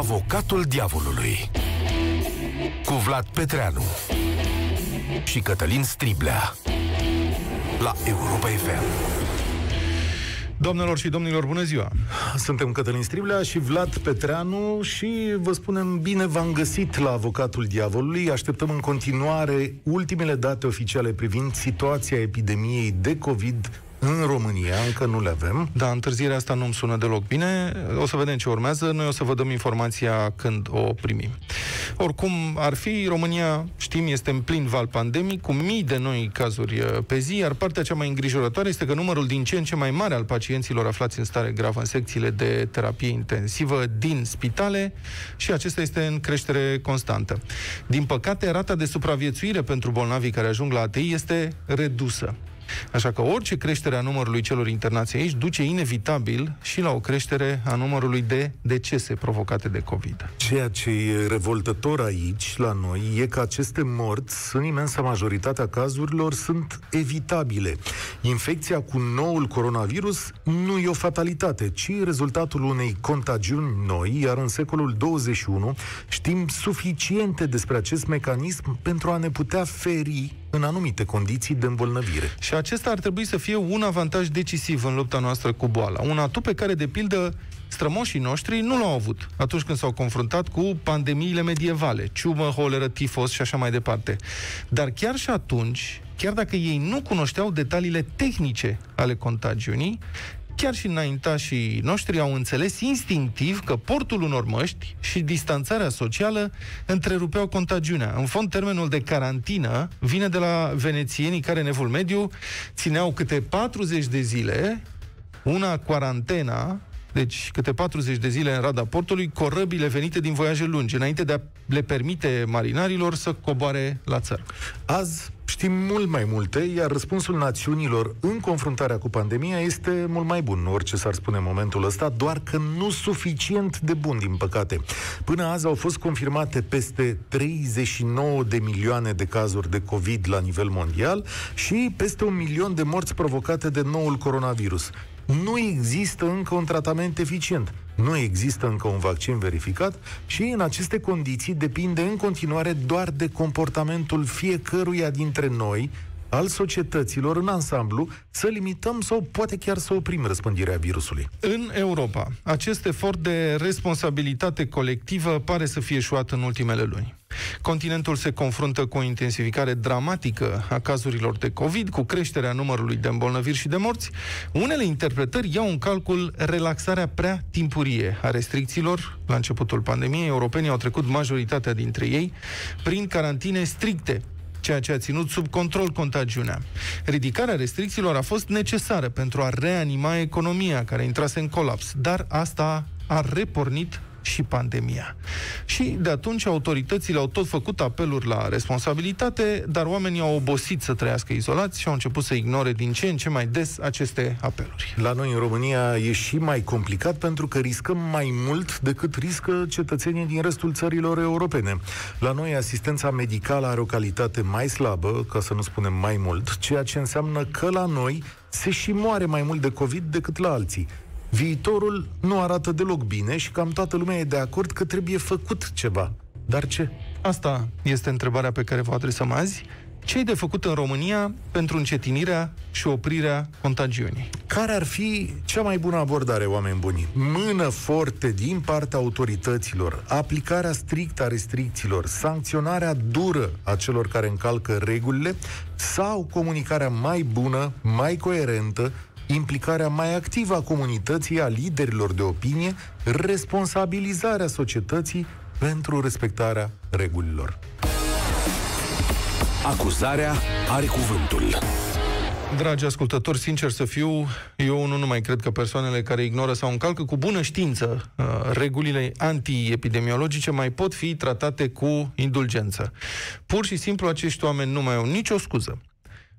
Avocatul diavolului cu Vlad Petreanu și Cătălin Striblea la Europa FM. Doamnelor și domnilor, bună ziua! Suntem Cătălin Striblea și Vlad Petreanu și vă spunem bine v-am găsit la Avocatul Diavolului. Așteptăm în continuare ultimele date oficiale privind situația epidemiei de COVID în România, încă nu le avem. Da, întârzierea asta nu-mi sună deloc bine. O să vedem ce urmează. Noi o să vă dăm informația când o primim. Oricum ar fi, România, știm, este în plin val pandemic, cu mii de noi cazuri uh, pe zi, iar partea cea mai îngrijorătoare este că numărul din ce în ce mai mare al pacienților aflați în stare gravă în secțiile de terapie intensivă din spitale și acesta este în creștere constantă. Din păcate, rata de supraviețuire pentru bolnavii care ajung la ATI este redusă. Așa că orice creștere a numărului celor internați aici duce inevitabil și la o creștere a numărului de decese provocate de COVID. Ceea ce e revoltător aici, la noi, e că aceste morți, în imensa majoritatea cazurilor, sunt evitabile. Infecția cu noul coronavirus nu e o fatalitate, ci rezultatul unei contagiuni noi, iar în secolul 21 știm suficiente despre acest mecanism pentru a ne putea feri în anumite condiții de îmbolnăvire. Și acesta ar trebui să fie un avantaj decisiv în lupta noastră cu boala. Un atu pe care, de pildă, strămoșii noștri nu l-au avut atunci când s-au confruntat cu pandemiile medievale, ciumă, holeră, tifos și așa mai departe. Dar chiar și atunci, chiar dacă ei nu cunoșteau detaliile tehnice ale contagiunii, chiar și înaintașii noștri au înțeles instinctiv că portul unor măști și distanțarea socială întrerupeau contagiunea. În fond, termenul de carantină vine de la venețienii care în evul mediu țineau câte 40 de zile una quarantena deci câte 40 de zile în rada portului, corăbile venite din voiaje lungi, înainte de a le permite marinarilor să coboare la țară. Azi știm mult mai multe, iar răspunsul națiunilor în confruntarea cu pandemia este mult mai bun, orice s-ar spune în momentul ăsta, doar că nu suficient de bun, din păcate. Până azi au fost confirmate peste 39 de milioane de cazuri de COVID la nivel mondial și peste un milion de morți provocate de noul coronavirus nu există încă un tratament eficient. Nu există încă un vaccin verificat și în aceste condiții depinde în continuare doar de comportamentul fiecăruia dintre noi, al societăților în ansamblu, să limităm sau poate chiar să oprim răspândirea virusului. În Europa, acest efort de responsabilitate colectivă pare să fie eșuat în ultimele luni. Continentul se confruntă cu o intensificare dramatică a cazurilor de COVID, cu creșterea numărului de îmbolnăviri și de morți. Unele interpretări iau în calcul relaxarea prea timpurie a restricțiilor. La începutul pandemiei, europenii au trecut majoritatea dintre ei prin carantine stricte, ceea ce a ținut sub control contagiunea. Ridicarea restricțiilor a fost necesară pentru a reanima economia care intrase în colaps, dar asta a repornit și pandemia. Și de atunci autoritățile au tot făcut apeluri la responsabilitate, dar oamenii au obosit să trăiască izolați și au început să ignore din ce în ce mai des aceste apeluri. La noi în România e și mai complicat pentru că riscăm mai mult decât riscă cetățenii din restul țărilor europene. La noi asistența medicală are o calitate mai slabă, ca să nu spunem mai mult, ceea ce înseamnă că la noi se și moare mai mult de COVID decât la alții viitorul nu arată deloc bine și cam toată lumea e de acord că trebuie făcut ceva. Dar ce? Asta este întrebarea pe care vă adresăm azi. ce e de făcut în România pentru încetinirea și oprirea contagiunii? Care ar fi cea mai bună abordare, oameni buni? Mână forte din partea autorităților, aplicarea strictă a restricțiilor, sancționarea dură a celor care încalcă regulile sau comunicarea mai bună, mai coerentă, implicarea mai activă a comunității, a liderilor de opinie, responsabilizarea societății pentru respectarea regulilor. Acuzarea are cuvântul. Dragi ascultători, sincer să fiu, eu nu, nu mai cred că persoanele care ignoră sau încalcă cu bună știință uh, regulile antiepidemiologice mai pot fi tratate cu indulgență. Pur și simplu acești oameni nu mai au nicio scuză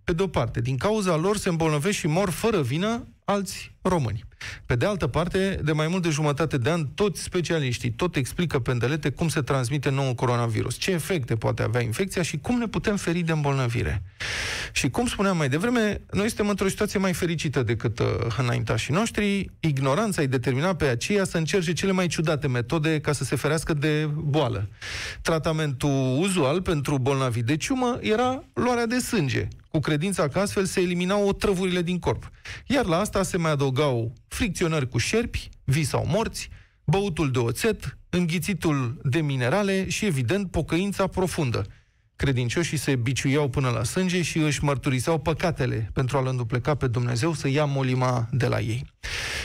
pe de-o parte, din cauza lor se îmbolnăvesc și mor fără vină alți români. Pe de altă parte, de mai mult de jumătate de an, toți specialiștii tot explică pendelete cum se transmite noul coronavirus, ce efecte poate avea infecția și cum ne putem feri de îmbolnăvire. Și cum spuneam mai devreme, noi suntem într-o situație mai fericită decât uh, înaintașii noștri. Ignoranța îi determina pe aceia să încerce cele mai ciudate metode ca să se ferească de boală. Tratamentul uzual pentru bolnavii de ciumă era luarea de sânge, cu credința că astfel se eliminau otrăvurile din corp. Iar la asta se mai adăugau fricționări cu șerpi, vii sau morți, băutul de oțet, înghițitul de minerale și, evident, pocăința profundă. Credincioșii se biciuiau până la sânge și își mărturiseau păcatele pentru a-L îndupleca pe Dumnezeu să ia molima de la ei.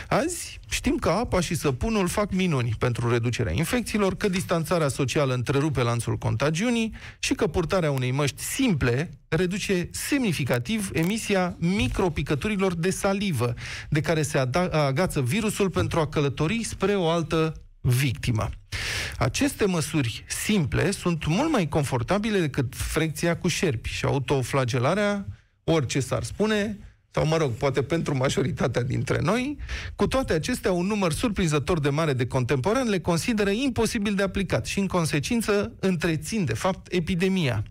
Azi știm că apa și săpunul fac minuni pentru reducerea infecțiilor, că distanțarea socială întrerupe lanțul contagiunii și că purtarea unei măști simple reduce semnificativ emisia micropicăturilor de salivă, de care se agață virusul pentru a călători spre o altă victimă. Aceste măsuri simple sunt mult mai confortabile decât frecția cu șerpi și autoflagelarea, orice s-ar spune, sau mă rog, poate pentru majoritatea dintre noi, cu toate acestea, un număr surprinzător de mare de contemporani le consideră imposibil de aplicat și, în consecință, întrețin, de fapt, epidemia.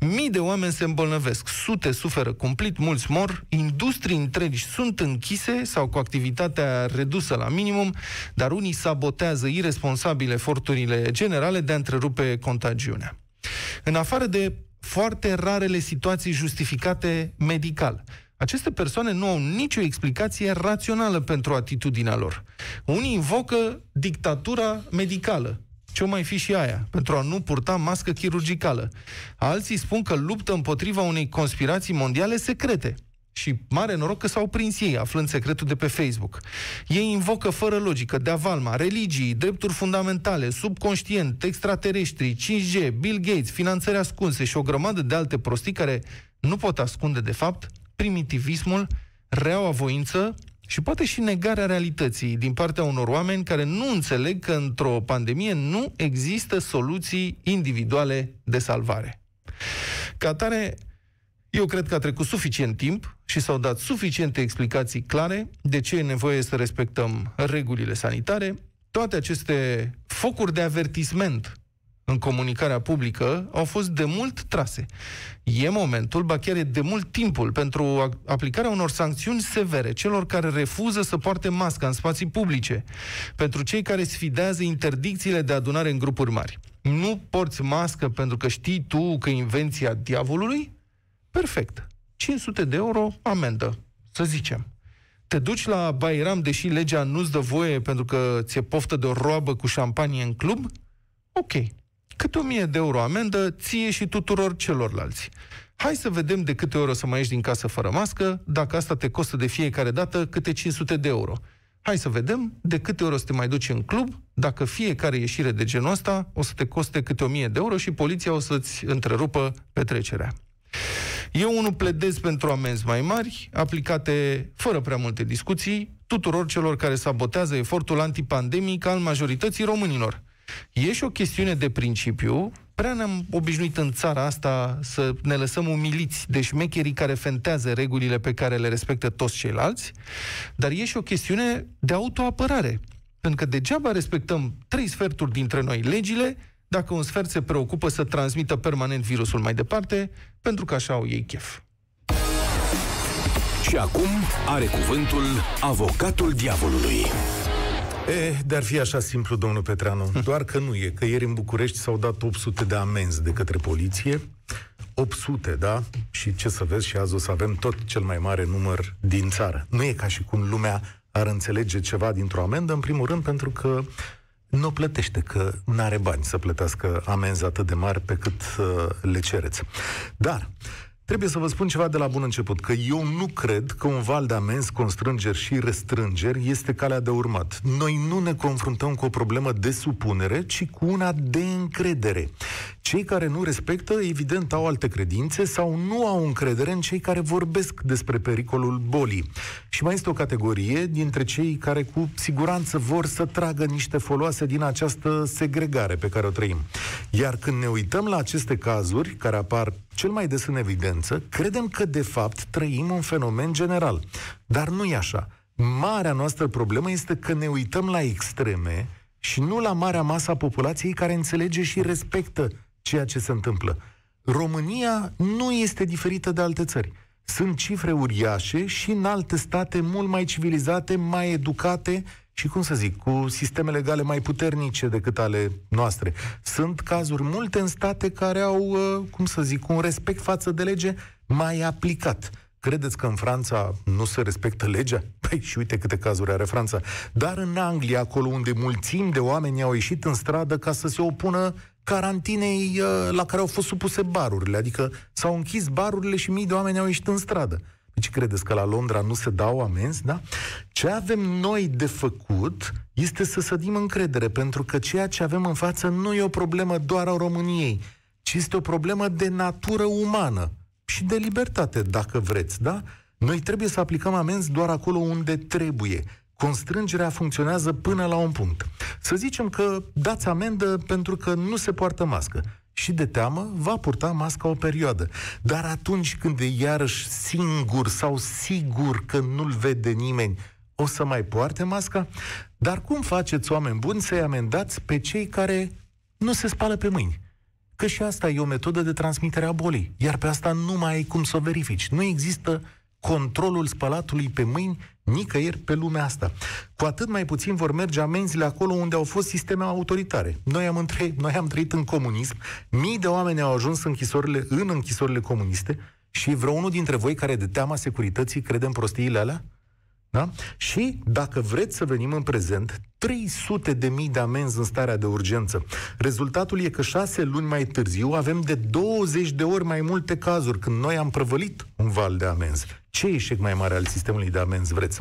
Mii de oameni se îmbolnăvesc, sute suferă cumplit, mulți mor, industrii întregi sunt închise sau cu activitatea redusă la minimum, dar unii sabotează irresponsabil eforturile generale de a întrerupe contagiunea. În afară de foarte rarele situații justificate medical, aceste persoane nu au nicio explicație rațională pentru atitudinea lor. Unii invocă dictatura medicală, ce o mai fi și aia, pentru a nu purta mască chirurgicală. Alții spun că luptă împotriva unei conspirații mondiale secrete. Și mare noroc că s-au prins ei, aflând secretul de pe Facebook. Ei invocă fără logică, de avalma, religii, drepturi fundamentale, subconștient, extraterestri, 5G, Bill Gates, finanțări ascunse și o grămadă de alte prostii care nu pot ascunde, de fapt, primitivismul, reaua voință și poate și negarea realității din partea unor oameni care nu înțeleg că într-o pandemie nu există soluții individuale de salvare. Ca atare, eu cred că a trecut suficient timp și s-au dat suficiente explicații clare de ce e nevoie să respectăm regulile sanitare. Toate aceste focuri de avertisment în comunicarea publică au fost de mult trase. E momentul, ba chiar e de mult timpul, pentru aplicarea unor sancțiuni severe celor care refuză să poarte masca în spații publice, pentru cei care sfidează interdicțiile de adunare în grupuri mari. Nu porți mască pentru că știi tu că e invenția diavolului? Perfect. 500 de euro amendă, să zicem. Te duci la Bairam, deși legea nu-ți dă voie pentru că ți-e poftă de o roabă cu șampanie în club? Ok, câte 1000 de euro amendă ție și tuturor celorlalți. Hai să vedem de câte ori o să mai ieși din casă fără mască, dacă asta te costă de fiecare dată câte 500 de euro. Hai să vedem de câte ori o să te mai duci în club, dacă fiecare ieșire de genul ăsta o să te coste câte 1000 de euro și poliția o să-ți întrerupă petrecerea. Eu unul pledez pentru amenzi mai mari, aplicate fără prea multe discuții, tuturor celor care sabotează efortul antipandemic al majorității românilor. E și o chestiune de principiu. Prea ne-am obișnuit în țara asta să ne lăsăm umiliți de șmecherii care fentează regulile pe care le respectă toți ceilalți, dar e și o chestiune de autoapărare. Pentru că degeaba respectăm trei sferturi dintre noi legile, dacă un sfert se preocupă să transmită permanent virusul mai departe, pentru că așa au ei chef. Și acum are cuvântul avocatul diavolului. E, dar fi așa simplu, domnul Petreanu. Doar că nu e, că ieri în București s-au dat 800 de amenzi de către poliție. 800, da? Și ce să vezi, și azi o să avem tot cel mai mare număr din țară. Nu e ca și cum lumea ar înțelege ceva dintr-o amendă, în primul rând pentru că nu plătește, că nu are bani să plătească amenzi atât de mari pe cât uh, le cereți. Dar Trebuie să vă spun ceva de la bun început, că eu nu cred că un val de amenzi, constrângeri și restrângeri este calea de urmat. Noi nu ne confruntăm cu o problemă de supunere, ci cu una de încredere. Cei care nu respectă, evident, au alte credințe sau nu au încredere în cei care vorbesc despre pericolul bolii. Și mai este o categorie dintre cei care cu siguranță vor să tragă niște foloase din această segregare pe care o trăim. Iar când ne uităm la aceste cazuri, care apar cel mai des în evidență, credem că de fapt trăim un fenomen general. Dar nu e așa. Marea noastră problemă este că ne uităm la extreme și nu la marea masă a populației care înțelege și respectă ceea ce se întâmplă. România nu este diferită de alte țări. Sunt cifre uriașe și în alte state mult mai civilizate, mai educate și, cum să zic, cu sisteme legale mai puternice decât ale noastre. Sunt cazuri multe în state care au, uh, cum să zic, un respect față de lege mai aplicat. Credeți că în Franța nu se respectă legea? Păi și uite câte cazuri are Franța. Dar în Anglia, acolo unde mulțimi de oameni au ieșit în stradă ca să se opună carantinei uh, la care au fost supuse barurile. Adică s-au închis barurile și mii de oameni au ieșit în stradă. Deci credeți că la Londra nu se dau amenzi, da? Ce avem noi de făcut este să sădim încredere, pentru că ceea ce avem în față nu e o problemă doar a României, ci este o problemă de natură umană și de libertate, dacă vreți, da? Noi trebuie să aplicăm amenzi doar acolo unde trebuie. Constrângerea funcționează până la un punct. Să zicem că dați amendă pentru că nu se poartă mască și de teamă va purta masca o perioadă. Dar atunci când e iarăși singur sau sigur că nu-l vede nimeni, o să mai poarte masca? Dar cum faceți, oameni buni, să-i amendați pe cei care nu se spală pe mâini? Că și asta e o metodă de transmitere a bolii, iar pe asta nu mai ai cum să o verifici. Nu există controlul spălatului pe mâini nicăieri pe lumea asta. Cu atât mai puțin vor merge amenziile acolo unde au fost sisteme autoritare. Noi am, între, noi am trăit în comunism, mii de oameni au ajuns închisorile, în închisorile comuniste și vreo unul dintre voi care de teama securității crede în prostiile alea? Da? Și dacă vreți să venim în prezent, 300 de mii de amenzi în starea de urgență. Rezultatul e că șase luni mai târziu avem de 20 de ori mai multe cazuri când noi am prăvălit un val de amenzi. Ce eșec mai mare al sistemului de amenzi vreți?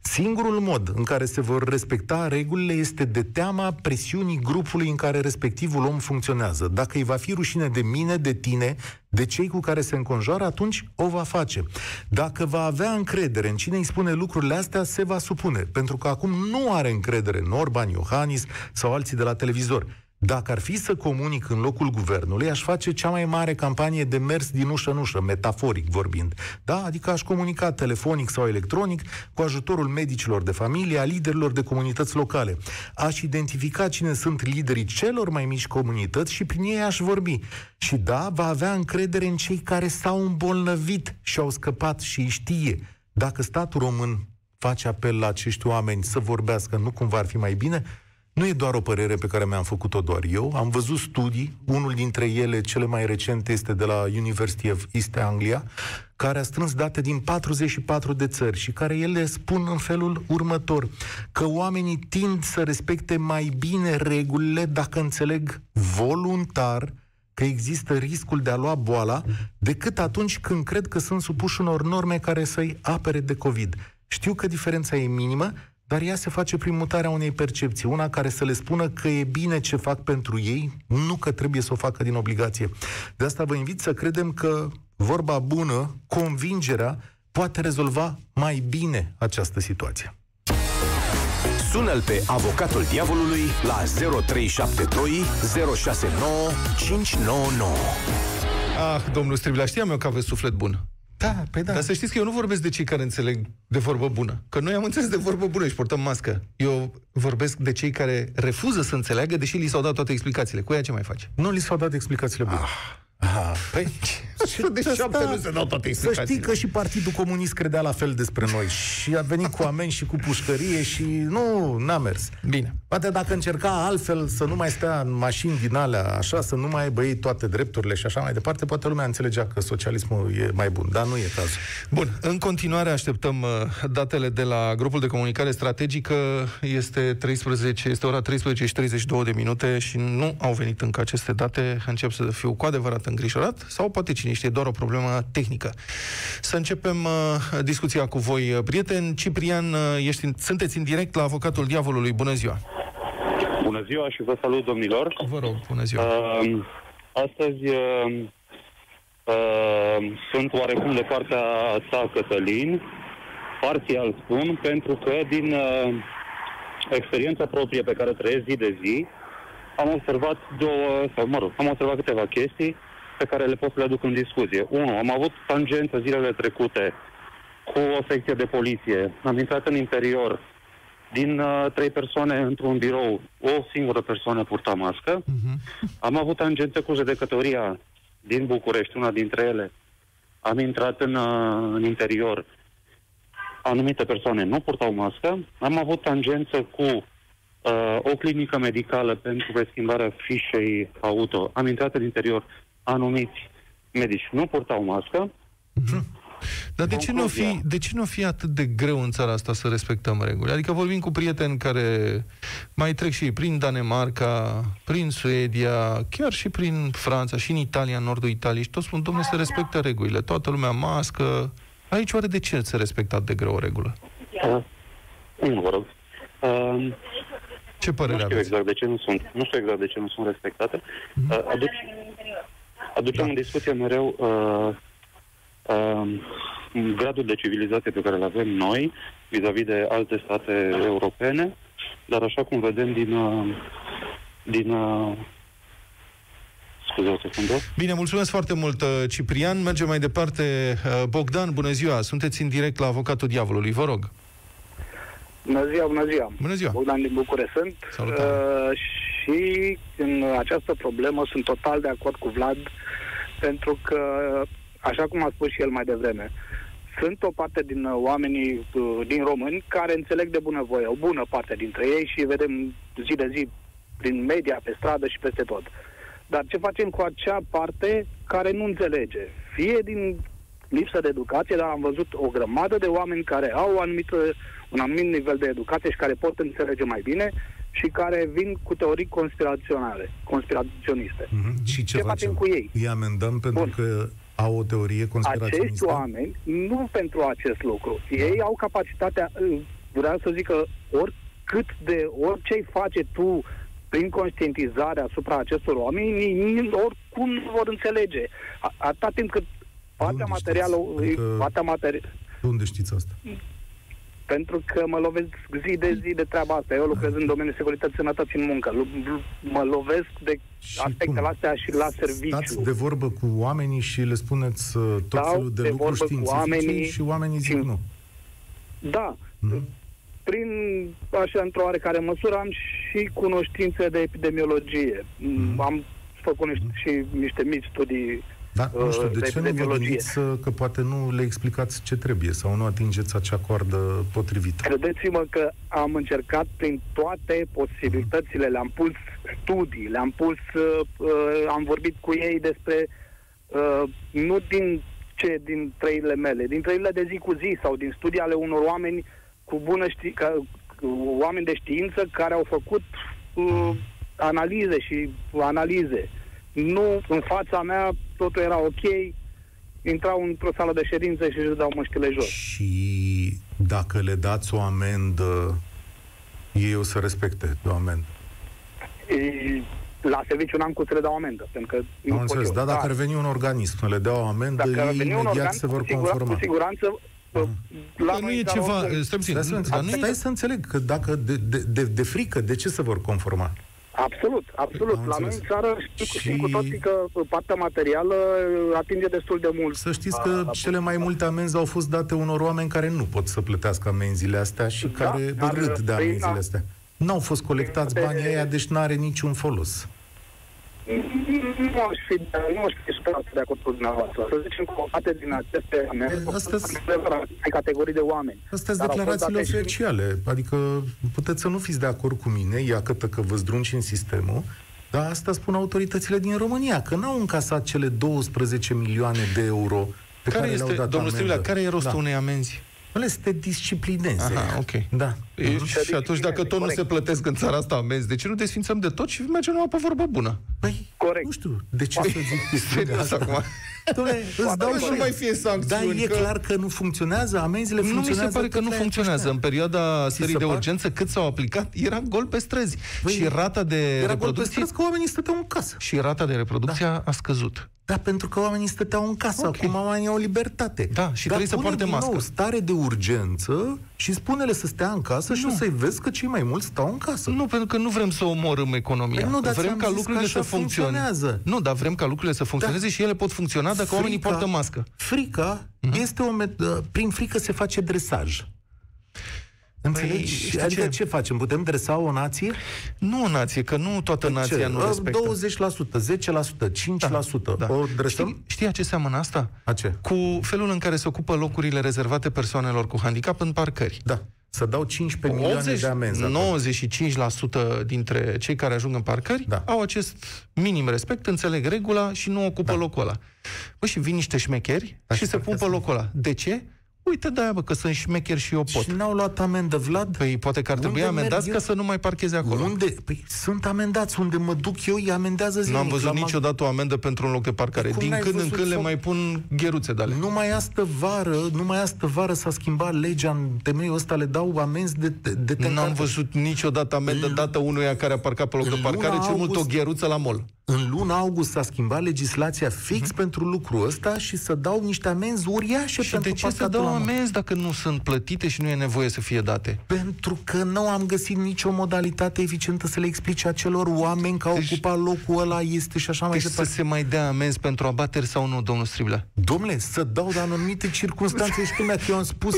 Singurul mod în care se vor respecta regulile este de teama presiunii grupului în care respectivul om funcționează. Dacă îi va fi rușine de mine, de tine, de cei cu care se înconjoară, atunci o va face. Dacă va avea încredere în cine îi spune lucrurile astea, se va supune. Pentru că acum nu are încredere în Orban, Iohannis sau alții de la televizor. Dacă ar fi să comunic în locul guvernului, aș face cea mai mare campanie de mers din ușă în ușă, metaforic vorbind. Da? Adică aș comunica telefonic sau electronic cu ajutorul medicilor de familie, a liderilor de comunități locale. Aș identifica cine sunt liderii celor mai mici comunități și prin ei aș vorbi. Și da, va avea încredere în cei care s-au îmbolnăvit și au scăpat și îi știe. Dacă statul român face apel la acești oameni să vorbească, nu cumva ar fi mai bine? Nu e doar o părere pe care mi-am făcut-o doar eu. Am văzut studii, unul dintre ele, cele mai recente, este de la University of East Anglia, care a strâns date din 44 de țări și care ele spun în felul următor, că oamenii tind să respecte mai bine regulile dacă înțeleg voluntar că există riscul de a lua boala, decât atunci când cred că sunt supuși unor norme care să-i apere de COVID. Știu că diferența e minimă, dar ea se face prin mutarea unei percepții, una care să le spună că e bine ce fac pentru ei, nu că trebuie să o facă din obligație. De asta vă invit să credem că vorba bună, convingerea, poate rezolva mai bine această situație. Sună-l pe avocatul diavolului la 0372 069 599. Ah, domnul Striblea, știam eu că aveți suflet bun. Da, păi da. Dar să știți că eu nu vorbesc de cei care înțeleg de vorbă bună. Că noi am înțeles de vorbă bună și portăm mască. Eu vorbesc de cei care refuză să înțeleagă, deși li s-au dat toate explicațiile. Cu ea ce mai face? Nu li s-au dat explicațiile bune. Ah. Aha, păi, de șapte nu se dau toate Să știi că și Partidul Comunist credea la fel despre noi și a venit cu ameni și cu pușcărie și nu, n-a mers. Bine. Poate dacă încerca altfel să nu mai stea în mașini din alea, așa, să nu mai băi toate drepturile și așa mai departe, poate lumea înțelegea că socialismul e mai bun, dar nu e cazul. Bun, în continuare așteptăm uh, datele de la grupul de comunicare strategică. Este 13, este ora 13 și 32 de minute și nu au venit încă aceste date. Încep să fiu cu adevărat îngrijorat sau poate cine știe, doar o problemă tehnică. Să începem uh, discuția cu voi, uh, prieten. Ciprian, uh, ești, sunteți în direct la Avocatul Diavolului. Bună ziua! Bună ziua și vă salut, domnilor! Vă rog, bună ziua! Uh, astăzi uh, uh, sunt oarecum de partea ta, Cătălin, parțial spun, pentru că din uh, experiența proprie pe care o trăiesc zi de zi, am observat două, sau mă rog, am observat câteva chestii pe care le pot să le aduc în discuție. Unu, am avut tangență zilele trecute cu o secție de poliție. Am intrat în interior. Din uh, trei persoane într-un birou, o singură persoană purta mască. Uh-huh. Am avut tangențe cu judecătoria din București, una dintre ele. Am intrat în, uh, în interior. Anumite persoane nu purtau mască. Am avut tangență cu uh, o clinică medicală pentru preschimbarea fișei auto. Am intrat în interior. Anumiți medici nu purtau mască. Uh-huh. Dar de ce, nu fi, de ce nu fi atât de greu în țara asta să respectăm reguli? Adică vorbim cu prieteni care mai trec și prin Danemarca, prin Suedia, chiar și prin Franța, și în Italia, în nordul Italiei, și toți spun, domnule, se respectă regulile. Toată lumea mască. Aici oare de ce se respectă atât de greu o regulă? Uh, nu, vă rog. Uh, ce părere nu știu aveți? exact de ce nu sunt. Nu știu exact de ce nu sunt respectate. Mm-hmm. Uh, aduc, aducem da. în discuție mereu uh, uh, gradul de civilizație pe care îl avem noi vis-a-vis de alte state europene, dar așa cum vedem din... Uh, din uh, Scuze o secundă. Bine, mulțumesc foarte mult, uh, Ciprian. Mergem mai departe. Uh, Bogdan, bună ziua. Sunteți în direct la Avocatul Diavolului. Vă rog. Bună ziua, bună ziua. Bună ziua. Bogdan din București sunt. Salutare. Uh, și în această problemă sunt total de acord cu Vlad, pentru că, așa cum a spus și el mai devreme, sunt o parte din oamenii uh, din români care înțeleg de bunăvoie, o bună parte dintre ei și vedem zi de zi prin media, pe stradă și peste tot. Dar ce facem cu acea parte care nu înțelege? Fie din lipsă de educație, dar am văzut o grămadă de oameni care au anumită, un anumit nivel de educație și care pot înțelege mai bine și care vin cu teorii conspiraționale, conspiraționiste. Mm-hmm. Și ce, ce facem cu ei? Îi amendăm pentru Bun. că au o teorie conspiraționistă? Acești oameni, nu pentru acest lucru. Ei au capacitatea, vreau să zic că oricât de, orice face tu prin conștientizare asupra acestor oameni, oricum nu vor înțelege. Atâta timp cât partea materială... Adică... Partea materi... De unde știți asta? Pentru că mă lovesc zi de zi de treaba asta. Eu lucrez în domeniul securității sănătății în muncă. Mă lovesc de și aspectele cum? astea și la serviciu. Stați de vorbă cu oamenii și le spuneți uh, tot Stau felul de, de lucruri științifice oamenii și oamenii zic și... nu. Da. Mm-hmm. Prin, așa, într-o oarecare măsură, am și cunoștințe de epidemiologie. Mm-hmm. Am făcut niște, mm-hmm. și niște mici studii da, nu știu, de, de ce nu vă gândiți că poate nu le explicați ce trebuie sau nu atingeți acea coardă potrivită? Credeți-mă că am încercat prin toate posibilitățile, le-am pus studii, le-am pus, uh, uh, am vorbit cu ei despre, uh, nu din ce din trăirile mele, din trăirile de zi cu zi sau din studii ale unor oameni cu bună ști, ca, oameni de știință care au făcut uh, analize și analize. Nu, în fața mea totul era ok, intrau într-o sală de ședință și își dau măștile jos. Și dacă le dați o amendă, ei o să respecte de o amendă? La serviciu n-am cum să le dau amendă, pentru că nu pot înțeles, eu. Da, dacă ar veni un organism, le dea o amendă, dacă ei imediat organ, se vor sigur, conforma. Cu siguranță Uh-huh. La nu e ceva... Stai, stai, stai, stai, stai să înțeleg că dacă de, de, de, de frică, de ce se vor conforma? Absolut, absolut. Am la noi în țară știu, și... știm cu toții că partea materială atinge destul de mult. Să știți că a, cele mai multe amenzi au fost date unor oameni care nu pot să plătească amenziile astea și da, care râd de amenziile astea. N-au fost colectați banii aia, deci n-are niciun folos. Nu aș fi, nu aș fi de acord cu dumneavoastră. Să zicem că o parte din aceste amenzi categorii de oameni. Astea sunt declarațiile oficiale. Și... Adică puteți să nu fiți de acord cu mine, iată că vă zdrunci în sistemul, dar asta spun autoritățile din România, că n-au încasat cele 12 milioane de euro pe care, care le-au dat Domnul Stilea, care e rostul da. unei amenzi? Ele să te disciplineze. Aha, ok. Da. E, uh-huh. Și atunci, dacă tot nu se plătesc în țara asta amenzi, de ce nu desfințăm de tot și mergem numai pe vorbă bună? Păi, Corect. nu știu, de ce să zic Serios acum. Doamne, îți dau și nu mai fie sancțiuni. Dar e că... clar că nu funcționează, amenziile nu funcționează. Nu mi se pare că nu funcționează. În perioada stării de urgență, cât s-au aplicat, era gol pe străzi. Băi, și rata de era reproducție... Gol pe străzi că oamenii stăteau în casă. Și rata de reproducție da. a scăzut. Da, pentru că oamenii stăteau în casă, okay. acum oamenii au libertate. Da, și Dar trebuie să poarte mască. Nou stare de urgență și spune-le să stea în casă acasă și Nu. o să-i vezi că cei mai mulți stau în casă. Nu, pentru că nu vrem să omorâm economia. Păi nu, dar vrem ți-am ca zis lucrurile că să așa funcționeze. funcționează. Nu, dar vrem ca lucrurile să funcționeze și ele pot funcționa dacă oamenii poartă mască. Frica este o met- prin frică se face dresaj. Înțelegi? știi adică ce? ce? ce facem? Putem dresa o nație? nu o nație, că nu toată Păi nația ce? nu respectă. 20%, 10%, 5%. Da. O dresăm? Știi, știi a ce seamănă asta? A ce? Cu felul în care se ocupă locurile rezervate persoanelor cu handicap în parcări. Da. Să dau 15 milioane de amenzi. acum. 95% dintre cei care ajung în parcări Da. au acest minim respect, înțeleg regula și nu ocupă Da. locul ăla. Bă, și vin niște șmecheri Da, și și se fac pun pe asta. locul ăla. De ce? Uite, de-aia, bă, că sunt șmecheri și eu pot. Și n-au luat amendă, Vlad? Păi poate că ar trebui Unde merg amendați eu? ca să nu mai parcheze acolo. Unde? Păi sunt amendați. Unde mă duc eu, îi amendează Nu zilnic. am văzut La mag- niciodată o amendă pentru un loc de parcare. Cum Din n-ai când în văzut când le sau- mai pun gheruțe de ale. Numai astă vară, numai astă vară s-a schimbat legea în temeiul ăsta, le dau amenzi de, de, de te N-am încarcă. văzut niciodată amendă În- dată unuia care a parcat pe loc de în parcare, luna cel mult o august- gheruță la mol. În luna august s-a schimbat legislația fix Mhm. pentru lucrul ăsta și să dau niște amenzi uriașe Și pentru de ce să parcatul dau la mall. amenzi dacă nu sunt plătite și nu e nevoie să fie date? Pentru că nu am găsit nicio modalitate eficientă să le explice acelor oameni că au Deci- ocupat locul ăla, este și așa mai Deci să departe. se mai dea amenzi pentru abateri sau nu, domnul Striblea? Domnule, să dau de anumite circunstanțe și cum eu am spus.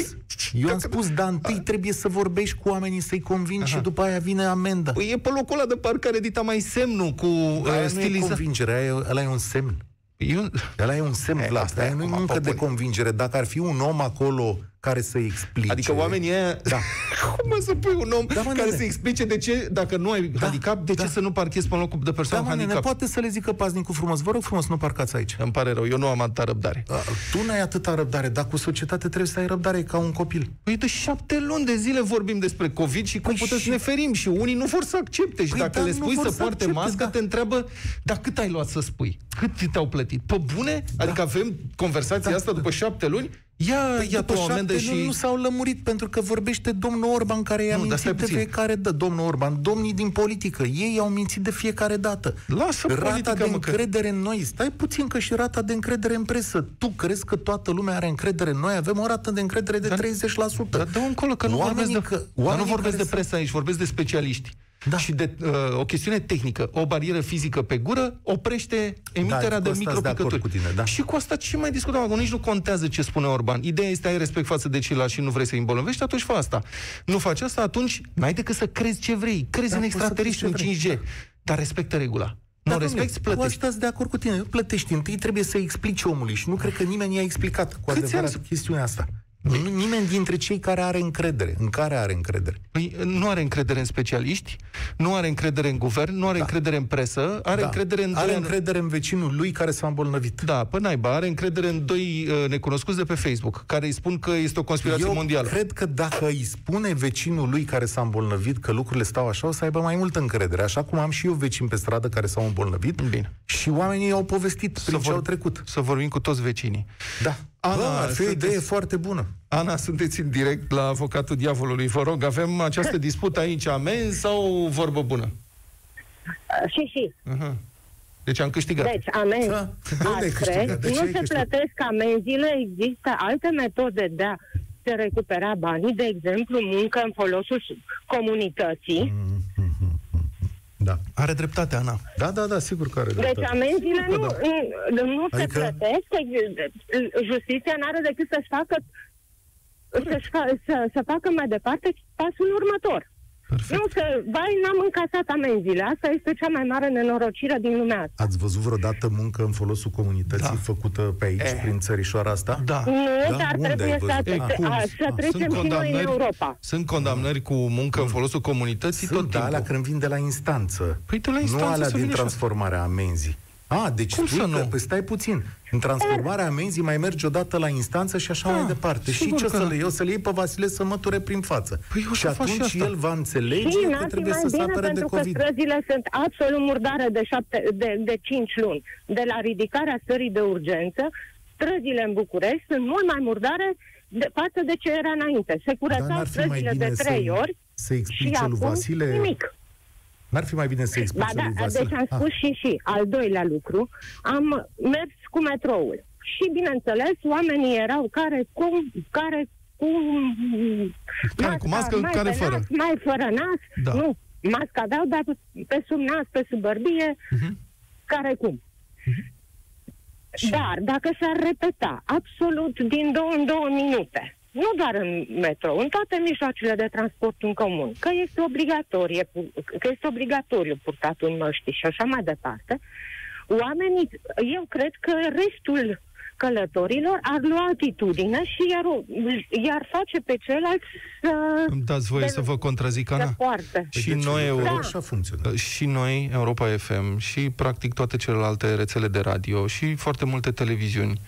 Eu am spus, dar întâi trebuie să vorbești cu oamenii, să-i convingi și după aia vine amenda. Păi e pe locul ăla de parcare, dita mai semnul cu uh, Aia nu e stilizat. convingere, aia e, ăla e un semn. Eu... Ăla e un semn, E, Vlad. asta e Aia nu e acum, muncă de populi. convingere. Dacă ar fi un om acolo care să explice... Adică oamenii ăia... Da. Cum mă să pui un om Da, mă, care nene. să explice de ce, dacă nu ai handicap, de da. ce să nu parchezi pe un loc de Da, persoană mă, nene, handicap? poate să le zică paznicul frumos. Vă rog frumos, nu parcați aici. Îmi pare rău, eu nu am atâta răbdare. A, Tu n-ai atâta răbdare, dar cu societate trebuie să ai răbdare ca un copil. Păi de șapte luni de zile vorbim despre COVID și cum Păi putem și- să ne ferim și unii nu vor să accepte și Păi dacă da, le nu spui vor să să poarte accepte, mască, da. te întreabă, dar cât ai luat să spui? Cât te-au plătit? Pe bune? Adică avem conversația Da. asta după șapte luni? Ia, Păi ia după tu o șapte amendă luni și... nu s-au lămurit pentru că vorbește domnul Orban care i-a Nu, dar stai mințit de puțin. fiecare dată. Domnul Orban, domnii din politică, ei au mințit de fiecare dată. Lasă Rata politica, de mă, că- încredere în noi. Stai puțin că și rata de încredere în presă. Tu crezi că toată lumea are încredere în noi? Avem o rată de încredere de 30%. Dar dă încolo, că nu Oamenii vorbesc de, că- dar nu oamenii vorbesc care de presă aici, vorbesc de specialiști. Da. Și de uh, o chestiune tehnică. O barieră fizică pe gură oprește emiterea Da, cu de asta sunt de acord micropicături. cu tine, da. Și cu asta ce mai discutăm? Acum nici nu contează ce spune Orban. Ideea este ai respect față de ceilalți și nu vrei să îi îmbolnăvești, atunci fă asta. Nu faci asta, atunci n-ai decât să crezi ce vrei. Crezi Da, în poți să extraterestri, în crezi ce 5G. Dar respectă regula. Nu Da, respecti, domnule, Cu plătești. asta sunt de acord cu tine. Plătești. Întâi trebuie să explici omului și nu cred că nimeni i-a explicat cu Câți adevărat ani- chestiunea asta. Nu- Nimeni dintre cei care are încredere, în care are încredere. Păi nu are încredere în specialiști, nu are încredere în guvern, nu are încredere în presă, are Da. încredere în are doi- încredere în vecinul lui care s-a îmbolnăvit. Da, pe naiba, are încredere în doi uh, necunoscuți de pe Facebook, care îi spun că este o conspirație Eu mondială. cred că dacă îi spune vecinul lui care s-a îmbolnăvit că lucrurile stau așa, o să aibă mai multă încredere. Așa cum am și eu vecini pe stradă care s-au îmbolnăvit Bine. și oamenii au povestit prin ce vor- au trecut. Să vorbim cu toți vecinii. Da. Ana, Bă, ar fi o sunteți- idee foarte bună. Ana, sunteți în direct la avocatul diavolului. Vă rog, avem această dispută aici, amenzi sau vorbă bună? Și, și. Uh-huh. Deci am câștigat. Deci, amenzi Da. De unde ai aspre, câștigat? De ce nu ai se câștigat? plătesc amenziile, există alte metode de a se recupera banii, de exemplu, muncă în folosul comunității. Da. Are dreptate, Ana. Da, da, da, sigur că are Deci dreptate. amenziile nu, nu, nu se Adică- plătesc, justiția nu are decât să-și facă să-și fa, să, să facă mai departe pasul următor. Perfect. Nu să, vai, n-am încasat amenziile. Asta este cea mai mare nenorocire din lumea asta. Ați văzut vreodată muncă în folosul comunității Da. făcută pe aici, Eh. prin țărișoara asta? Da. Nu, Da? dar Unde ai trebuie să, văzut? E, să, cum? a, să Ah, trecem sunt și noi în Europa. Sunt condamnări cu muncă în folosul comunității Sunt, tot da, alea timpul. când vin de la instanță. Păi de la instanță nu alea să din vină și transformarea amenzii. A, deci Cum spui să că, nu? Păi stai puțin. În transformarea amenzii mai mergi odată la instanță și așa Da, mai departe. Și sigur ce că să da. le iau? Să le iei pe Vasile să măture prin față. Păi eu și să fac și atunci asta. el va înțelege Și că n-ar fi trebuie mai să se bine apere de pentru că COVID. străzile sunt absolut murdare de, șapte, de, de 5 luni. De la ridicarea stării de urgență, străzile în București sunt mult mai murdare de, față de ce era înainte. Se Dar curățau n-ar fi mai străzile bine de să, 3 ori să și explice lui acum Vasile... nimic. N-ar fi mai bine să Ba explice da, lui Vasile... deci am Ah, spus și și. Al doilea lucru, am mers cu metroul. Și, bineînțeles, oamenii erau care cum, care cu... Care, cu mască, mai care pe fără? Nas, mai fără nas. Da. Nu, masca aveau, dar pe sub nas, pe sub bărbie, Mhm. care cum. Dar dacă s-ar repeta absolut din două în două minute, nu doar în metro, în toate mijloacele de transport în comun, că este obligatorie, pu- că este obligatoriu purtatul măștii și așa mai departe, oamenii, eu cred că restul călătorilor ar lua atitudine și iar, iar face pe ceilalți să, Îmi dați voie de- să vă contrazic, să Ana? poarte. Și De ce? noi, Lucrurile Euro... Așa funcționează. Și noi, Europa FM, și practic toate celelalte rețele de radio și foarte multe televiziuni.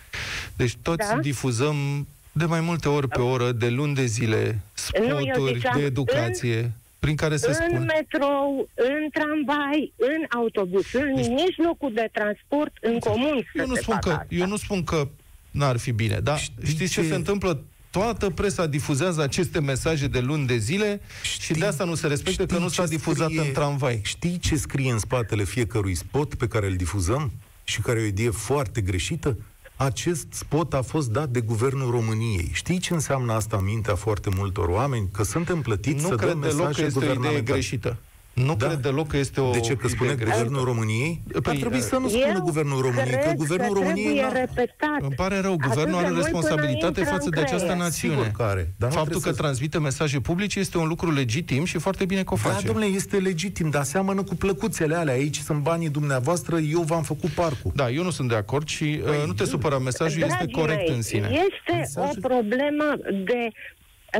Deci toți Da? difuzăm de mai multe ori pe oră, de luni de zile, Nu, eu spoturi ziceam de educație, prin care se în spune... metrou, în tramvai, în autobuz, în mijlocul de transport, în comun. să Eu nu se spun facă că, asta. eu nu spun că n-ar fi bine, dar Știi știți ce ce- se întâmplă? Toată presa difuzează aceste mesaje de luni de zile și de asta nu se respectă că Știi nu s-a ce difuzat scrie- în tramvai. Știi ce scrie în spatele fiecărui spot pe care îl difuzăm și care e o idee foarte greșită? Acest spot a fost dat de Guvernul României. Știi ce înseamnă asta în mintea foarte multor oameni? Că suntem plătiți Nu să cred dăm deloc că mesaje este o idee guvernamentale. greșită. Nu Da. cred deloc că este o De ce? Că idee spune greșită. Guvernul României? Ar Păi, trebui să nu Eu spună Guvernul României, că cred Guvernul că României trebuie n-a... repetat. Îmi pare rău, Atât guvernul de are mult responsabilitate până față de intră în această creier. națiune. Sigur că are, dar nu Faptul că trebuie să- transmite mesaje publice este un lucru legitim și foarte bine că o Da, face. domnule, este legitim, dar seamănă cu plăcuțele alea. Aici sunt banii dumneavoastră, eu v-am făcut parcul. Da, eu nu sunt de acord și uh, nu te supăra, mesajul este Dragii corect mei, în sine. Este Mesajul- o problemă de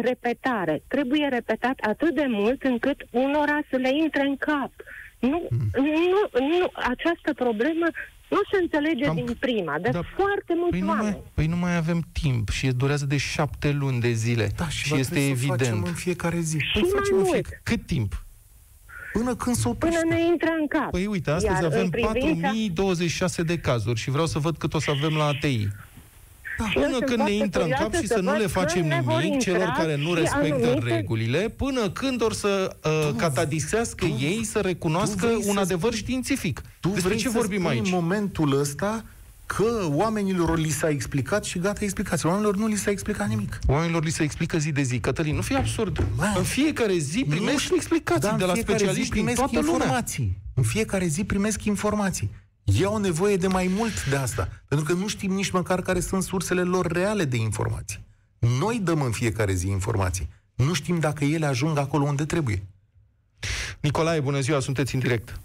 repetare. Trebuie repetat atât de mult încât unora să le intre în cap. Nu, Hmm. nu, nu, această problemă nu se înțelege Cam- din prima, de Da, foarte mulți Păi nu, oameni. mai, păi nu mai avem timp și durează de șapte luni de zile. Da, și, și va este trebui să o facem evident. în fiecare zi. Și Păi mai facem în mult. fiecare- Cât timp? Până când se oprește. Până ne intră în cap. Păi uite, astăzi Iar avem în privința- 4026 de cazuri și vreau să văd cât o să avem la ATI. Eu Până sunt când ne foarte intră în cap curioasă și să să nu văd le facem când ne vor nimic intra celor care nu și respectă anumite- regulile, până când or să uh, catadisească ei să recunoască vrei un să adevăr spui- științific. Tu Despre vrei ce să vorbim spui aici? în momentul ăsta că oamenilor li s-a explicat și gata explicație. Oamenilor nu li s-a explicat nimic. Oamenilor li se explică zi de zi. Cătălin, nu fie absurd. Bă, în fiecare zi primești explicații Dar în de la fiecare zi specialiști din primesc toată lumea. informații. În fiecare zi primesc informații. Ei au nevoie de mai mult de asta. Pentru că nu știm nici măcar care sunt sursele lor reale de informații. Noi dăm în fiecare zi informații. Nu știm dacă ele ajung acolo unde trebuie. Nicolae, bună ziua, sunteți în direct.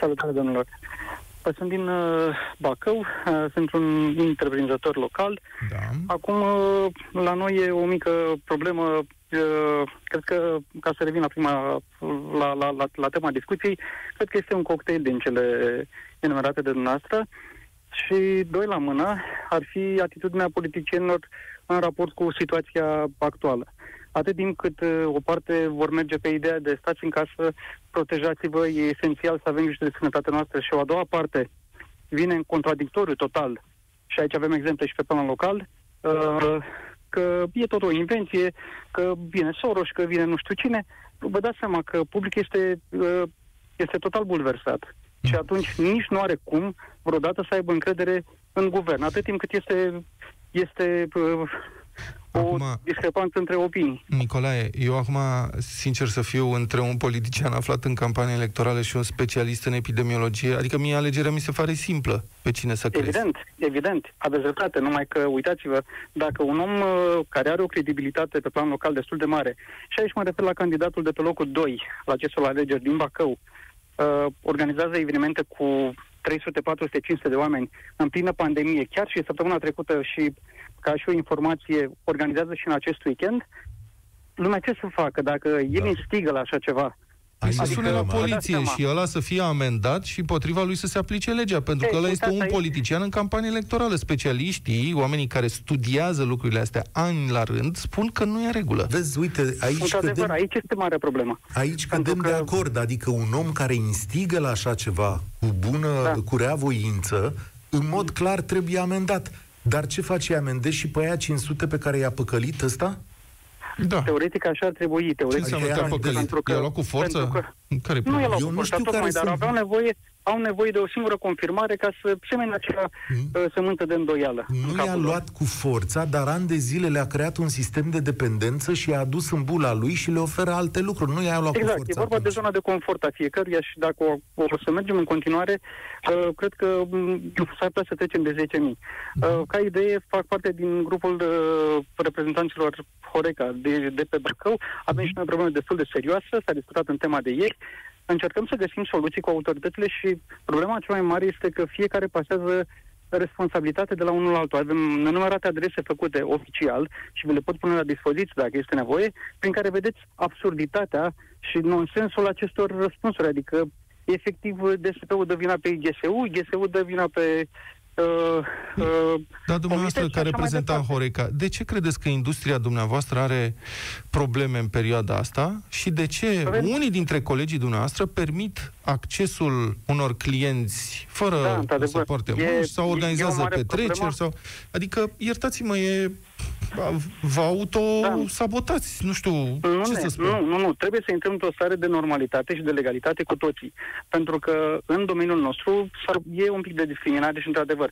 Salutare, domnilor. Păi sunt din uh, Bacău, uh, sunt un întreprinzător local. Da. Acum, uh, la noi e o mică problemă, uh, cred că, ca să revin la prima, la, la, la, la tema discuției, cred că este un cocktail din cele enumerate de dumneavoastră și, doi la mână, ar fi atitudinea politicienilor în raport cu situația actuală. Atât timp cât uh, o parte vor merge pe ideea de stați în casă, protejați-vă, e esențial să avem grijă de sănătatea noastră și o a doua parte vine în contradictoriu total și aici avem exemple și pe plan local, uh, că e tot o invenție, că vine Soros, că vine nu știu cine, vă dați seama că public este, uh, este total bulversat. Și atunci nici nu are cum vreodată să aibă încredere în guvern, atât timp cât este, este uh, o Acum- discrepanță între opinii. Nicolae, eu acum, sincer să fiu, între un politician aflat în campanie electorală și un specialist în epidemiologie, adică mie alegerea mi se pare simplă pe cine să crezi. Evident, evident, aveți dreptate, numai că, uitați-vă, dacă un om uh, care are o credibilitate pe plan local destul de mare, și aici mă refer la candidatul de pe locul 2 la acestul alegeri din Bacău, uh, organizează evenimente cu 300, 400, 500 de oameni în plină pandemie, chiar și săptămâna trecută și ca și o informație, organizează și în acest weekend, lumea ce să facă dacă el Da. instigă la așa ceva? Păi să Adică, sune la mă, poliție dați seama. și ăla să fie amendat și potriva lui să se aplice legea, pentru că Ei, ăla este uitați un aici. politician în campanie electorală. Specialiștii, oamenii care studiază lucrurile astea ani la rând, spun că nu e în regulă. Vezi, uite, aici Într-adevăr, cădem, aici este mare problemă. aici Pentru cădem de că- acord. Adică un om care instigă la așa ceva cu bună, Da. cu rea voință, în mod clar trebuie amendat. Dar ce face? Amendezi și pe aia 500 pe care i-a păcălit ăsta? Da. Teoretic așa ar trebui. Ce Teoretic înseamnă Adică te-a ea- păcălit? pentru că- I-a luat cu forță? pentru că- Care Nu e la Eu nu forță, știu care tocmai, dar sunt- aveau nevoie, au nevoie de o singură confirmare ca să semene acea Mm. uh, sămânță de îndoială. în Nu capul i-a lor. luat cu forța, dar ani de zile le-a creat un sistem de dependență și i-a adus în bula lui și le oferă alte lucruri. Nu i-a luat cu Exact, forța. e vorba de atunci. zona de confort a fiecăruia și dacă o, o să mergem în continuare, uh, cred că mm, s-ar putea să trecem de 10.000. Uh, ca idee, fac parte din grupul de reprezentanților Horeca de, de pe Bacău. Avem și noi o problemă destul de serioasă, s-a discutat în tema de ieri. Încercăm să găsim soluții cu autoritățile și problema cea mai mare este că fiecare pasează responsabilitate de la unul la altul. Avem nenumărate adrese făcute oficial și vi le pot pune la dispoziție dacă este nevoie, prin care vedeți absurditatea și nonsensul acestor răspunsuri. Adică, efectiv, DSP-ul dă vina pe GSU, GSU dă vina pe uh, uh, Dar dumneavoastră, comitete și ca așa mai reprezentant departe. Horeca, de ce credeți că industria dumneavoastră are probleme în perioada asta și de ce Avem- unii dintre colegii dumneavoastră permit accesul unor clienți fără Da, să într-adevăr. poarte E- mânci sau e- e o organizează mare petreceri problemă. sau... Adică, iertați-mă, e... Vă autosabotați, nu știu Nu, ce ne, să spun. nu, nu, nu. Trebuie să intrăm într-o stare de normalitate și de legalitate cu toții. Pentru că în domeniul nostru s-ar- e un pic de discriminare și, într-adevăr,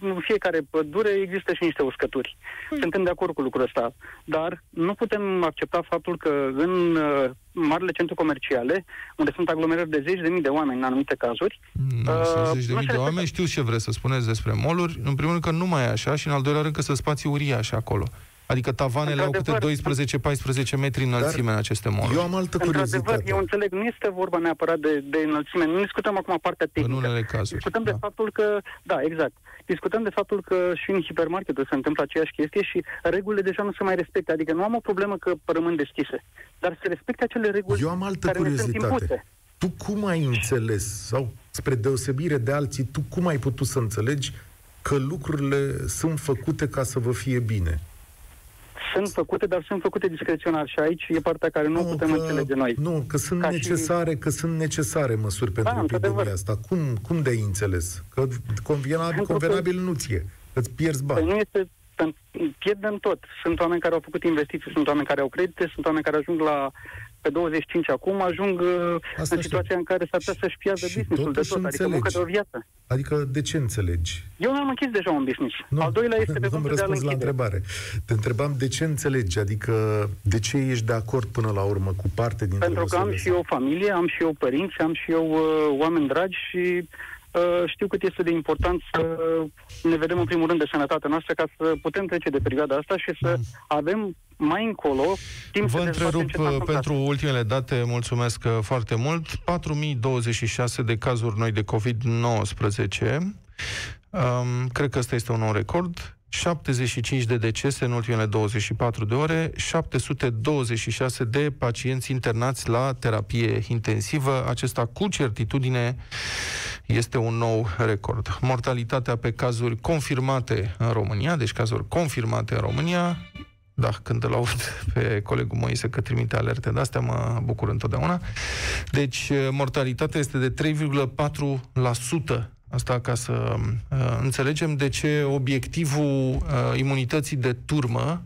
în fiecare pădure există și niște uscături. Suntem de acord cu lucrul ăsta. Dar nu putem accepta faptul că în uh, marile centre comerciale, unde sunt aglomerări de zeci de mii de oameni în anumite cazuri, Nu, Uh, sunt zeci de nu mii se de oameni, respectă. știu ce vreți să spuneți despre moluri. În primul rând că nu mai e așa și în al doilea rând că sunt spații uriașe acolo. Adică tavanele au câte Într-adevăr. 12-14 metri înălțime în aceste moluri. Eu am altă într-adevăr, curiozitate. eu înțeleg, nu este vorba neapărat de, de înălțime. Nu discutăm acum partea În tehnică. unele cazuri. Discutăm de da. faptul că, da, exact. Discutăm de faptul că și în hipermarketuri se întâmplă aceeași chestie și regulile deja nu se mai respectă. Adică nu am o problemă că rămân deschise, dar se respecte acele reguli Eu am altă care ne sunt curiozitate. impuse. Tu cum ai înțeles, sau spre deosebire de alții, tu cum ai putut să înțelegi că lucrurile sunt făcute ca să vă fie bine? Sunt făcute, dar sunt făcute discreționar și aici e partea care nu, putem că, înțelege noi. Nu, că sunt Ca și- necesare, că sunt necesare măsuri pentru Da, epidemia într-adevăr. asta. Cum, cum de-ai înțeles? Că convenabil, Pentru că- convenabil nu ție. Îți pierzi Păi bani. nu este pierdem tot. Sunt oameni care au făcut investiții, sunt oameni care au credite, sunt oameni care ajung la pe 25 acum, ajung uh, Asta în știu. situația în care s-ar putea să-și piardă Și businessul de totuși tot, adică muncă de înțelegi. o viață. Adică de ce înțelegi? Eu mi-am închis deja un business. Al doilea este pe nu cont de a răspuns la închide. întrebare. Te întrebam de ce înțelegi, adică de ce ești de acord până la urmă cu parte dintre Pentru că am măsurile și eu familie, am și eu părinți, am și eu uh, oameni dragi și uh, știu cât este de important să ne vedem în primul rând de sănătatea noastră ca să putem trece de perioada asta și să avem mai încolo timp Vă să dezbatem întrerup ce s-a uh, întâmplat. pentru ultimele date, mulțumesc uh, foarte mult. 4026 de cazuri noi de COVID-19. Um, cred că ăsta este un nou record. 75 de decese în ultimele 24 de ore, 726 de pacienți internați la terapie intensivă. Acesta cu certitudine este un nou record. Mortalitatea pe cazuri confirmate în România, deci cazuri confirmate în România, da, când îl aud pe colegul Moise că trimite alerte de astea, mă bucur întotdeauna. Deci, mortalitatea este de 3,4%. Asta ca să uh, înțelegem de ce obiectivul uh, imunității de turmă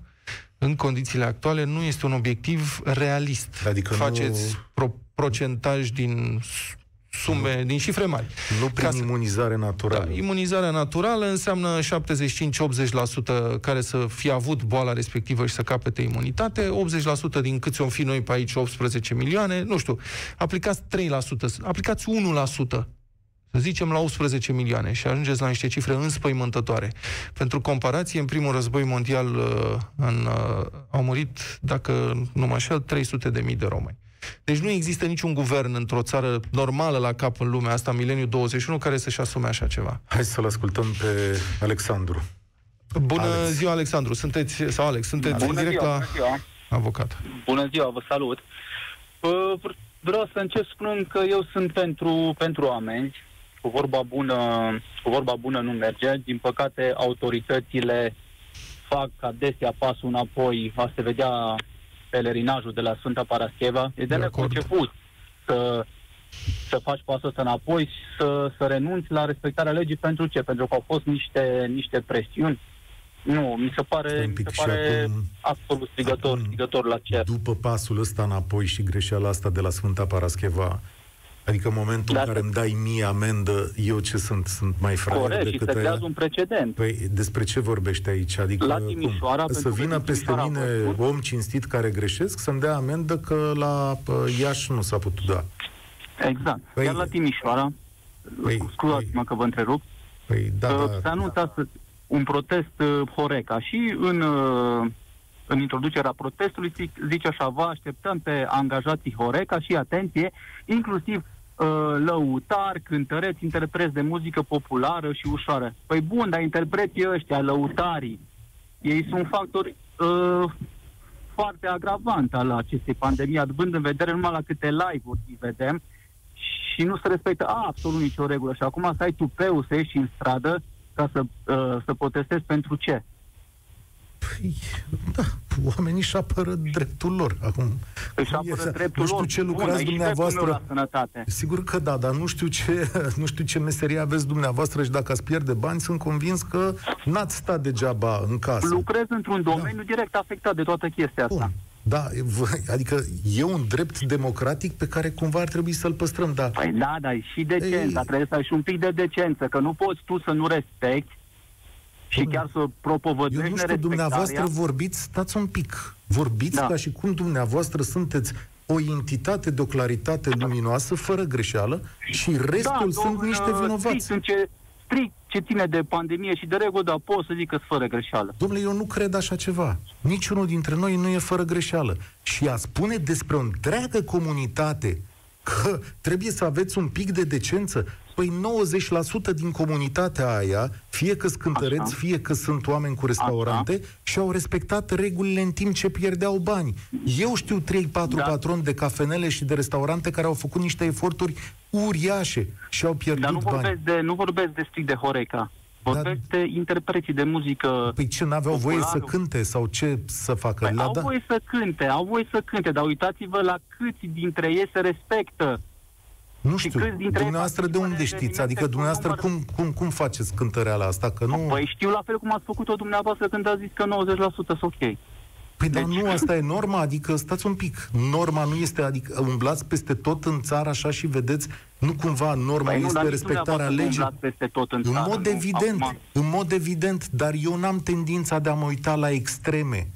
în condițiile actuale nu este un obiectiv realist. Adică nu- Faceți pro- procentaj din sume, din cifre mari. Nu prin Ca să- imunizare naturală. da, imunizarea naturală înseamnă 75-80% care să fie avut boala respectivă și să capete imunitate, 80% din câți om fi noi pe aici, 18 milioane, nu știu, aplicați 3%, aplicați 1%, să zicem la 18 milioane și ajungeți la niște cifre înspăimântătoare. Pentru comparație, în primul război mondial uh, în, uh, au murit, dacă nu mă înșel, 300 de mii de români. Deci nu există niciun guvern într-o țară normală la cap în lumea asta, mileniul 21, care să-și asume așa ceva. Hai să-l ascultăm pe Alexandru. Bună Alex. ziua, Alexandru. Sunteți, sau Alex, sunteți în direct la ziua. avocat. Bună ziua, vă salut. Uh, Vreau să încep spunând că eu sunt pentru, pentru amenzi. Cu vorba, bună, cu vorba bună nu merge. Din păcate, autoritățile fac adesea pasul înapoi. Va se vedea pelerinajul de la Sfânta Parascheva. E de, De acord. neconceput să, să faci pasul ăsta înapoi și să, să renunți la respectarea legii. Pentru ce? Pentru că au fost niște, niște presiuni. Nu, mi se pare, Stai un mi pic, se și pare acum- absolut strigător, acum- strigător la cer. După pasul ăsta înapoi și greșeala asta de la Sfânta Parascheva, Adică în momentul Da. în care îmi dai mie amendă, eu ce sunt? Sunt mai fraier Corect, și decât se aia? creează un precedent. Păi despre ce vorbești aici? Adică La cum? Timișoara, Să pentru că vină din peste Timișoara mine am văzut. om cinstit care greșesc să-mi dea amendă că la pă, Iași nu s-a putut da. Exact. Păi- Iar la Timișoara, Păi- scuzați-mă că vă întrerup, Păi da, Uh, da. se anunță astăzi un protest uh, Horeca și în, uh, în introducerea protestului zic- zice așa, vă așteptăm pe angajații Horeca și, atenție, inclusiv uh, lăutari, cântăreți, interpreți de muzică populară și ușoară. Păi bun, dar interpreții ăștia, lăutarii, ei sunt factori uh, foarte agravant al acestei pandemii, având în vedere numai la câte live-uri îi vedem și nu se respectă absolut nicio regulă. Și acum să ai tupeu să ieși în stradă ca să, uh, să protestezi pentru ce? Păi, da, oamenii își apără dreptul lor. Acum, Își cum apără e- dreptul nu știu lor. ce Bun, lucrați aici dreptul meu dumneavoastră. la sănătate. Sigur că da, dar nu știu ce, nu știu ce meserie aveți dumneavoastră și dacă ați pierde bani, sunt convins că n-ați stat degeaba în casă. Lucrez într-un domeniu direct afectat de toată chestia asta. Bun. Da, v- adică e un drept democratic pe care cumva ar trebui să-l păstrăm, dar Păi da, dar e și decența, Ei. trebuie să ai și un pic de decență, că nu poți tu să nu respecti și Dom'le, chiar să eu propovăduiești nu știu, dumneavoastră nerespectarea. vorbiți, stați un pic, vorbiți Da. ca și cum dumneavoastră sunteți o entitate de o claritate luminoasă, fără greșeală, și restul sunt domnul, niște uh, vinovați. Strict, în ce, strict ce ține de pandemie și de regulă, dar pot să zic că fără greșeală. Domnule, eu nu cred așa ceva. Niciunul dintre noi nu e fără greșeală. Și a spune despre o întreagă comunitate că trebuie să aveți un pic de decență, păi 90% din comunitatea aia, fie că sunt cântăreți, Așa. fie că sunt oameni cu restaurante, și au respectat regulile în timp ce pierdeau bani. Eu știu 3-4 Da. patroni de cafenele și de restaurante care au făcut niște eforturi uriașe și au pierdut Dar nu bani. vorbesc, de, nu vorbesc de strict de Horeca. Vorbesc de interpreții de muzică. Păi ce, n-aveau voie să populară. cânte sau ce să facă? Păi Le-a au dat- voie să cânte, au voie să cânte, dar uitați-vă la câți dintre ei se respectă. Nu Și știu, câți dintre ei dumneavoastră de participă unde în știți? evenimente Adică cu dumneavoastră număr- cum, cum, cum faceți cântăreala asta? Că nu... Păi știu la fel cum ați făcut-o dumneavoastră când ați zis că 90% sunt ok. Păi dar deci- nu, asta e norma, adică stați un pic. Norma nu este, adică umblați peste tot în țară așa și vedeți, nu cumva norma Păi nu, este dar nici respectarea dumneavoastră nu legii. umblați peste tot în În țară, mod nu? evident, Acum- în mod evident, dar eu n-am tendința de a mă uita la extreme,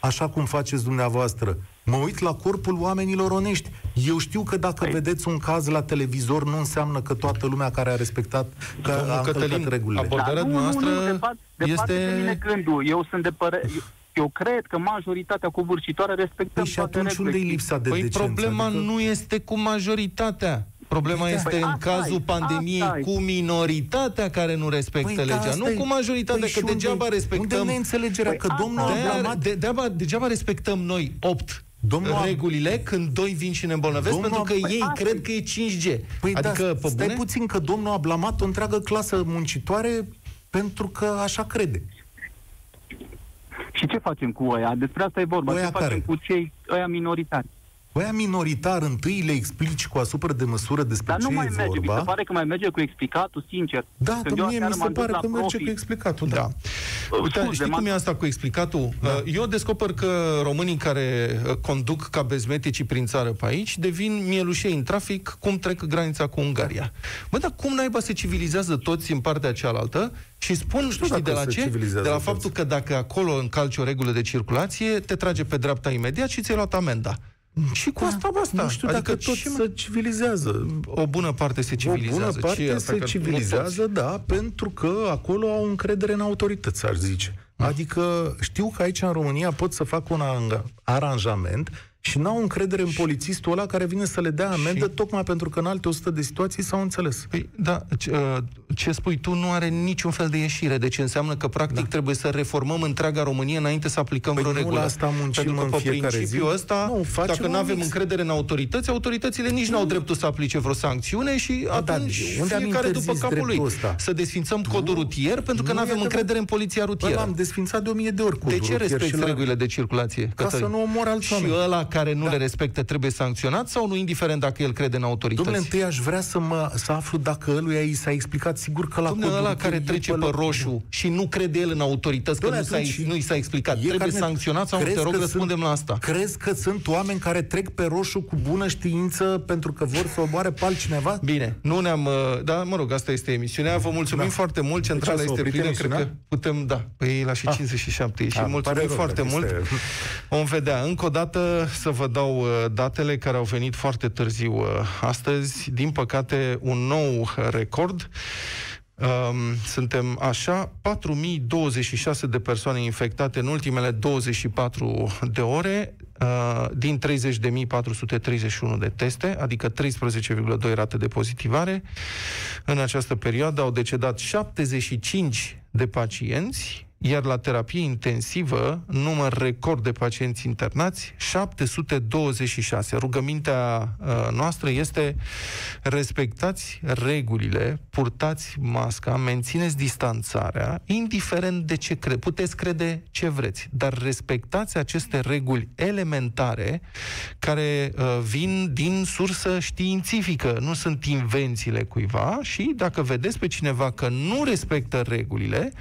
așa cum faceți dumneavoastră. Mă uit la corpul oamenilor onești. Eu știu că dacă Păi- vedeți un caz la televizor, nu înseamnă că toată lumea care a respectat, că Domnul a încălcat Cătălin, regulile. abord- Abordarea Dar nu, nu, dumneavoastră nu, de fapt, de fapt este- este mine gândul. Eu sunt de părere... Eu, eu cred că majoritatea covârșitoare respectăm Păi și toate atunci unde e regulile. lipsa de Păi decență? problema Adică- nu este cu majoritatea. Problema Păi da. este Păi în asta cazul e, pandemiei asta e. cu minoritatea care nu respectă Păi da, legea, asta nu e. cu majoritatea, Păi și că unde- degeaba respectăm... Unde neînțelegerea? Păi că domnul a De-aia- blamat... de, degeaba, degeaba respectăm noi 8 Domnul a- regulile când doi vin și ne îmbolnăvesc, Domnul pentru a- că Păi ei asta cred e. că e 5G. Păi adică, da, pe stai bune? puțin că domnul a blamat o întreagă clasă muncitoare pentru că așa crede. Și ce facem cu ăia? Despre asta e vorba. Ăia ce facem care? cu cei ăia minoritari? Băia minoritar, întâi le explici cu asupra de măsură despre Dar ce nu mai e merge. Mi vorba. se pare că mai merge cu explicatul, sincer. Da, Când dar eu mie aseară mi se m-am dus pare la că merge profi. cu explicatul, da. Uite, Scuze, știi m-am- cum e asta cu explicatul? Da. Eu descoper că românii care uh, conduc ca bezmeticii prin țară pe aici devin mielușei în trafic cum trec granița cu Ungaria. Bă, dar cum naiba se civilizează toți în partea cealaltă și spun, știu știi de dacă la se ce? civilizează De la toți. faptul că dacă acolo încalci o regulă de circulație, te trage pe dreapta imediat și ți-ai luat amenda. Și cu asta basta. Nu știu adică dacă tot ce se civilizează. o bună parte se O civilizează. bună Ce e parte asta? se Că nu civilizează, da, pentru că acolo au încredere în autorități, aș zice. Adică știu că aici în România pot să fac un anga- aranjament și n-au încredere în polițistul ăla care vine să le dea amendă Și- tocmai pentru că în alte 100 de situații s-au înțeles. Păi, da, ce, uh, ce spui tu nu are niciun fel de ieșire, deci înseamnă că practic da. trebuie să reformăm întreaga Românie înainte să aplicăm Păi vreo nu regulă. la asta muncim Pentru că în pe fiecare principiul zi. ăsta, Nu, facem dacă un nu avem mix. încredere în autorități, autoritățile nici nu au dreptul să aplice vreo sancțiune și Da, da, atunci unde am fiecare după interzis capul lui. dreptul ăsta? Să desfințăm codul rutier pentru că Nu nu e avem adevărat. încredere în poliția Bă, rutieră. l-am desfințat de o mie de ori cu De ce respecti regulile de circulație? Ca Cătălin? să nu omor alți Și oameni. ăla care nu da. le respectă trebuie sancționat sau nu, indiferent dacă el crede în autorități? Domnule, întâi aș vrea să, mă, să aflu dacă ăluia i s-a explicat sigur că la Domnule, ăla care trece pe, pe roșu și nu crede el în autorități, că nu, s-a, nu i s-a explicat, trebuie carnet. sancționat sau nu? Te rog, răspundem la asta. Crezi că sunt oameni care trec pe roșu cu bună știință pentru că vor să omoare pe altcineva? Bine, nu ne-am... Uh, da, mă rog, asta este emisiunea. Vă mulțumim da. foarte mult. Centrala este plină. Cred că putem, da. Păi la și ah. 57. Și ah, mulțumim foarte mult. Este... Vom vedea. Încă o dată să vă dau uh, datele care au venit foarte târziu uh, astăzi. Din păcate, un nou record. Um, suntem așa, 4026 de persoane infectate în ultimele 24 de ore, uh, din 30.431 de teste, adică 13,2 rate de pozitivare. În această perioadă au decedat 75 de pacienți, iar la terapie intensivă, număr record de pacienți internați, 726. Rugămintea uh, noastră este respectați regulile, purtați masca, mențineți distanțarea, indiferent de ce crede. Puteți crede ce vreți, dar respectați aceste reguli elementare care uh, vin din sursă științifică, nu sunt invențiile cuiva și dacă vedeți pe cineva că nu respectă regulile,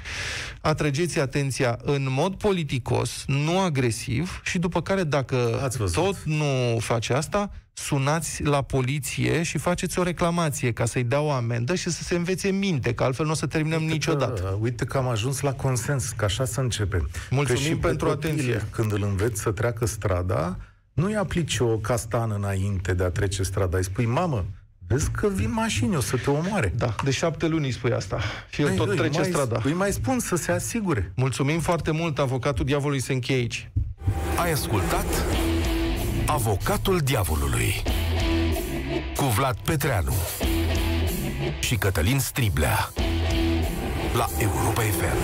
atrageți atrageți atenția în mod politicos, nu agresiv, și după care, dacă tot nu face asta, sunați la poliție și faceți o reclamație ca să-i dea o amendă și să se învețe minte, că altfel nu o să terminăm uite niciodată. Că, uite că am ajuns la consens, că așa să începem. Mulțumim că și pentru atenție. Când îl înveți să treacă strada, nu-i aplici o castană înainte de a trece strada. Îi spui, mamă, Vezi că vin mașini, o să te omoare. Da, de șapte luni spui asta. Și el tot trece mai, strada. Îi mai spun să se asigure. Mulțumim foarte mult, avocatul diavolului se încheie aici. Ai ascultat Avocatul diavolului cu Vlad Petreanu și Cătălin Striblea la Europa FM.